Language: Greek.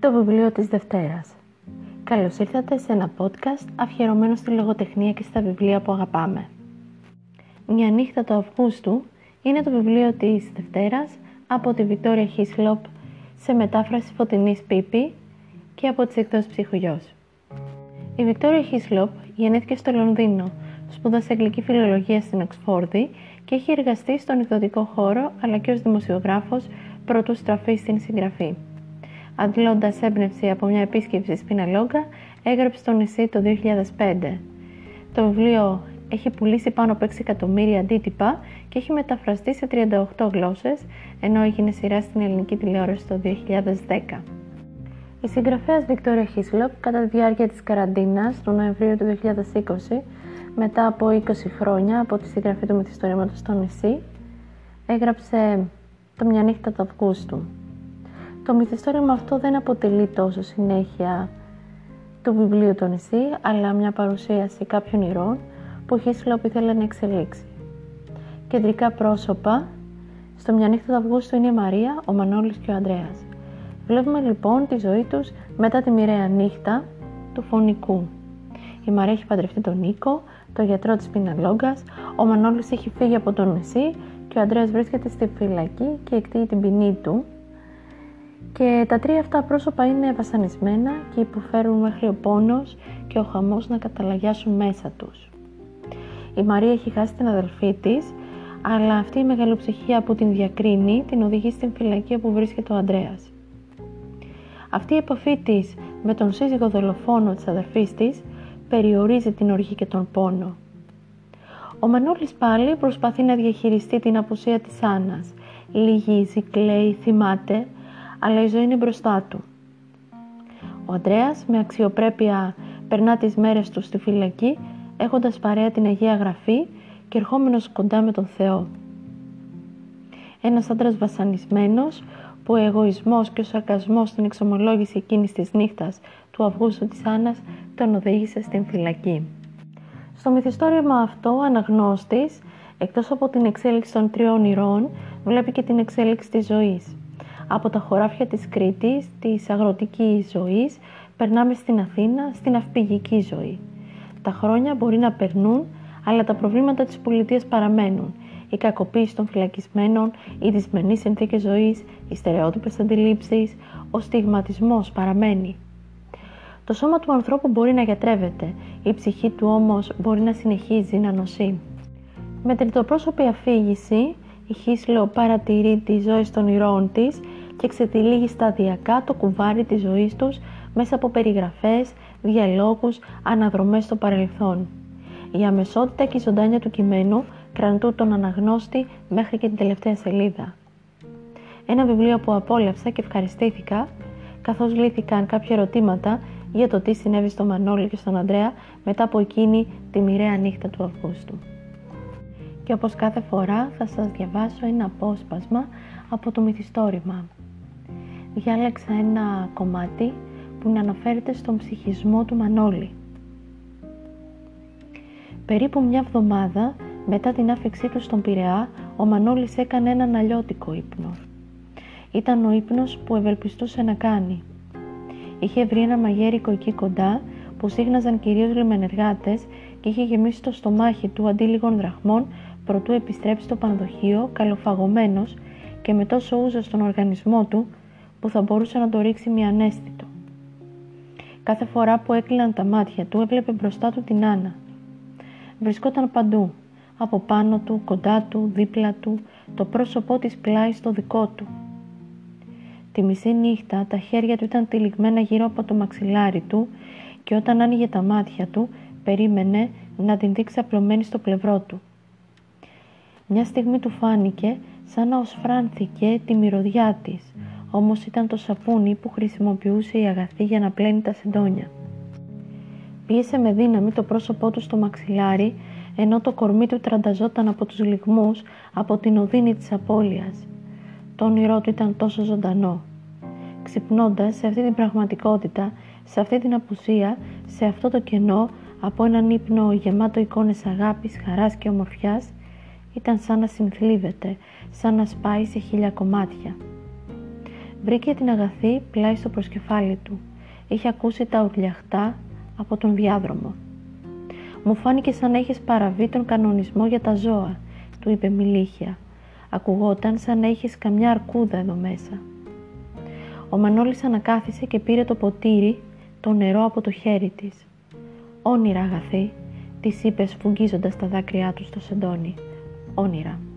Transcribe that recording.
Το βιβλίο της Δευτέρας. Καλώς ήρθατε σε ένα podcast αφιερωμένο στη λογοτεχνία και στα βιβλία που αγαπάμε. Μια νύχτα του Αυγούστου είναι το βιβλίο της Δευτέρας από τη Βικτόρια Χίσλοπ σε μετάφραση Φωτεινής Πίπη και από τις εκδόσεις Ψυχογιός. Η Βικτόρια Χίσλοπ γεννήθηκε στο Λονδίνο, σπούδασε αγγλική φιλολογία στην Οξφόρδη και έχει εργαστεί στον εκδοτικό χώρο αλλά και ως δημοσιογράφος πρωτού στραφεί στην συγγραφή. Αντλώντας έμπνευση από μια επίσκεψη στην Αλόγκα, έγραψε στο νησί το 2005. Το βιβλίο έχει πουλήσει πάνω από 6 εκατομμύρια αντίτυπα και έχει μεταφραστεί σε 38 γλώσσες, ενώ έγινε σειρά στην ελληνική τηλεόραση το 2010. Η συγγραφέας Βικτόρια Χίσλοπ κατά τη διάρκεια της καραντίνας του Νοεμβρίου του 2020, μετά από 20 χρόνια από τη συγγραφή του μυθιστορήματος στο νησί, έγραψε το «Μια νύχτα του Αυγούστου». Το μυθιστόρημα αυτό δεν αποτελεί τόσο συνέχεια του βιβλίου «Το νησί», αλλά μια παρουσίαση κάποιων ηρών που ο Χίσλοπ ήθελε να εξελίξει. Κεντρικά πρόσωπα στο «Μια νύχτα του Αυγούστου» είναι η Μαρία, ο Μανώλης και ο Ανδρέας. Βλέπουμε λοιπόν τη ζωή τους μετά τη μοιραία νύχτα του φωνικού. Η Μαρία έχει παντρευτεί τον Νίκο, το γιατρό της Πιναλόγκας, ο Μανώλης έχει φύγει από το νησί και ο Ανδρέας βρίσκεται στη φυλακή και εκτείει την ποινή του. Και τα τρία αυτά πρόσωπα είναι βασανισμένα και υποφέρουν μέχρι ο πόνος και ο χαμός να καταλαγιάσουν μέσα τους. Η Μαρία έχει χάσει την αδελφή της, αλλά αυτή η μεγαλοψυχία που την διακρίνει την οδηγεί στην φυλακή όπου βρίσκεται ο Ανδρέας. Αυτή η επαφή της με τον σύζυγο δολοφόνο της αδερφής της περιορίζει την οργή και τον πόνο. Ο Μανώλης πάλι προσπαθεί να διαχειριστεί την απουσία της Άννας. Λυγίζει, κλαίει, θυμάται, αλλά η ζωή είναι μπροστά του. Ο Ανδρέας με αξιοπρέπεια περνά τις μέρες του στη φυλακή έχοντας παρέα την Αγία Γραφή και ερχόμενος κοντά με τον Θεό. Ένας άντρας βασανισμένος που ο εγωισμός και ο σαρκασμός στην εξομολόγηση εκείνης της νύχτας του Αυγούστου της Άννας τον οδήγησε στην φυλακή. Στο μυθιστόρημα αυτό ο αναγνώστης, εκτός από την εξέλιξη των τριών ηρών, βλέπει και την εξέλιξη της ζωής. Από τα χωράφια της Κρήτης, της αγροτικής ζωής, περνάμε στην Αθήνα, στην αυπηγική ζωή. Τα χρόνια μπορεί να περνούν, αλλά τα προβλήματα της πολιτείας παραμένουν. Η κακοποίηση των φυλακισμένων, οι δυσμενείς συνθήκες ζωής, οι στερεότυπες αντιλήψεις, ο στιγματισμός παραμένει. Το σώμα του ανθρώπου μπορεί να γιατρεύεται, η ψυχή του όμως μπορεί να συνεχίζει να νοσεί. Με τριτοπρόσωπη αφήγηση, η Χίσλο παρατηρεί τη ζωή των ηρώων της και ξετυλίγει σταδιακά το κουβάρι της ζωής τους μέσα από περιγραφές, διαλόγους, αναδρομές στο παρελθόν. Η αμεσότητα και η ζωντάνια του κειμένου κραντούν τον αναγνώστη μέχρι και την τελευταία σελίδα. Ένα βιβλίο που απόλαυσα και ευχαριστήθηκα, καθώς λύθηκαν κάποια ερωτήματα για το τι συνέβη στο Μανώλη και στον Ανδρέα μετά από εκείνη τη μοιραία νύχτα του Αυγούστου. Και όπως κάθε φορά θα σας διαβάσω ένα απόσπασμα από το μυθιστόρημα. Διάλεξα ένα κομμάτι που να αναφέρεται στον ψυχισμό του Μανώλη. Περίπου μια εβδομάδα μετά την άφηξή του στον Πειραιά, ο Μανώλης έκανε έναν αλλιώτικο ύπνο. Ήταν ο ύπνος που ευελπιστούσε να κάνει. Είχε βρει ένα μαγέρικο εκεί κοντά που σύγναζαν κυρίως λιμενεργάτες και είχε γεμίσει το στομάχι του αντί λίγων δραχμών προτού επιστρέψει στο πανδοχείο καλοφαγωμένος και με τόσο ούζο στον οργανισμό του που θα μπορούσε να το ρίξει μια ανέστητο. Κάθε φορά που έκλειναν τα μάτια του έβλεπε μπροστά του την Άννα. Βρισκόταν παντού, από πάνω του, κοντά του, δίπλα του, το πρόσωπό της πλάι στο δικό του. Τη μισή νύχτα τα χέρια του ήταν τυλιγμένα γύρω από το μαξιλάρι του και όταν άνοιγε τα μάτια του περίμενε να την δείξει απλωμένη στο πλευρό του. Μια στιγμή του φάνηκε σαν να οσφράνθηκε τη μυρωδιά της, όμως ήταν το σαπούνι που χρησιμοποιούσε η αγαθή για να πλένει τα σεντόνια. Πίεσε με δύναμη το πρόσωπό του στο μαξιλάρι, ενώ το κορμί του τρανταζόταν από τους λιγμούς, από την οδύνη της απώλειας. Το όνειρό του ήταν τόσο ζωντανό. Ξυπνώντας σε αυτή την πραγματικότητα, σε αυτή την απουσία, σε αυτό το κενό, από έναν ύπνο γεμάτο εικόνες αγάπης, χαράς και ομορφιάς, ήταν σαν να συνθλίβεται, σαν να σπάει σε χίλια κομμάτια. Βρήκε την αγαθή πλάι στο προσκεφάλι του. Είχε ακούσει τα ουρλιαχτά από τον διάδρομο. Μου φάνηκε σαν να έχεις παραβεί τον κανονισμό για τα ζώα, του είπε μιλίχια. Ακουγόταν σαν να έχεις καμιά αρκούδα εδώ μέσα. Ο Μανώλης ανακάθισε και πήρε το ποτήρι, το νερό από το χέρι της. «Όνειρα, αγαθή», της είπες σφουγγίζοντας τα δάκρυά του στο σεντόνι. «Όνειρα».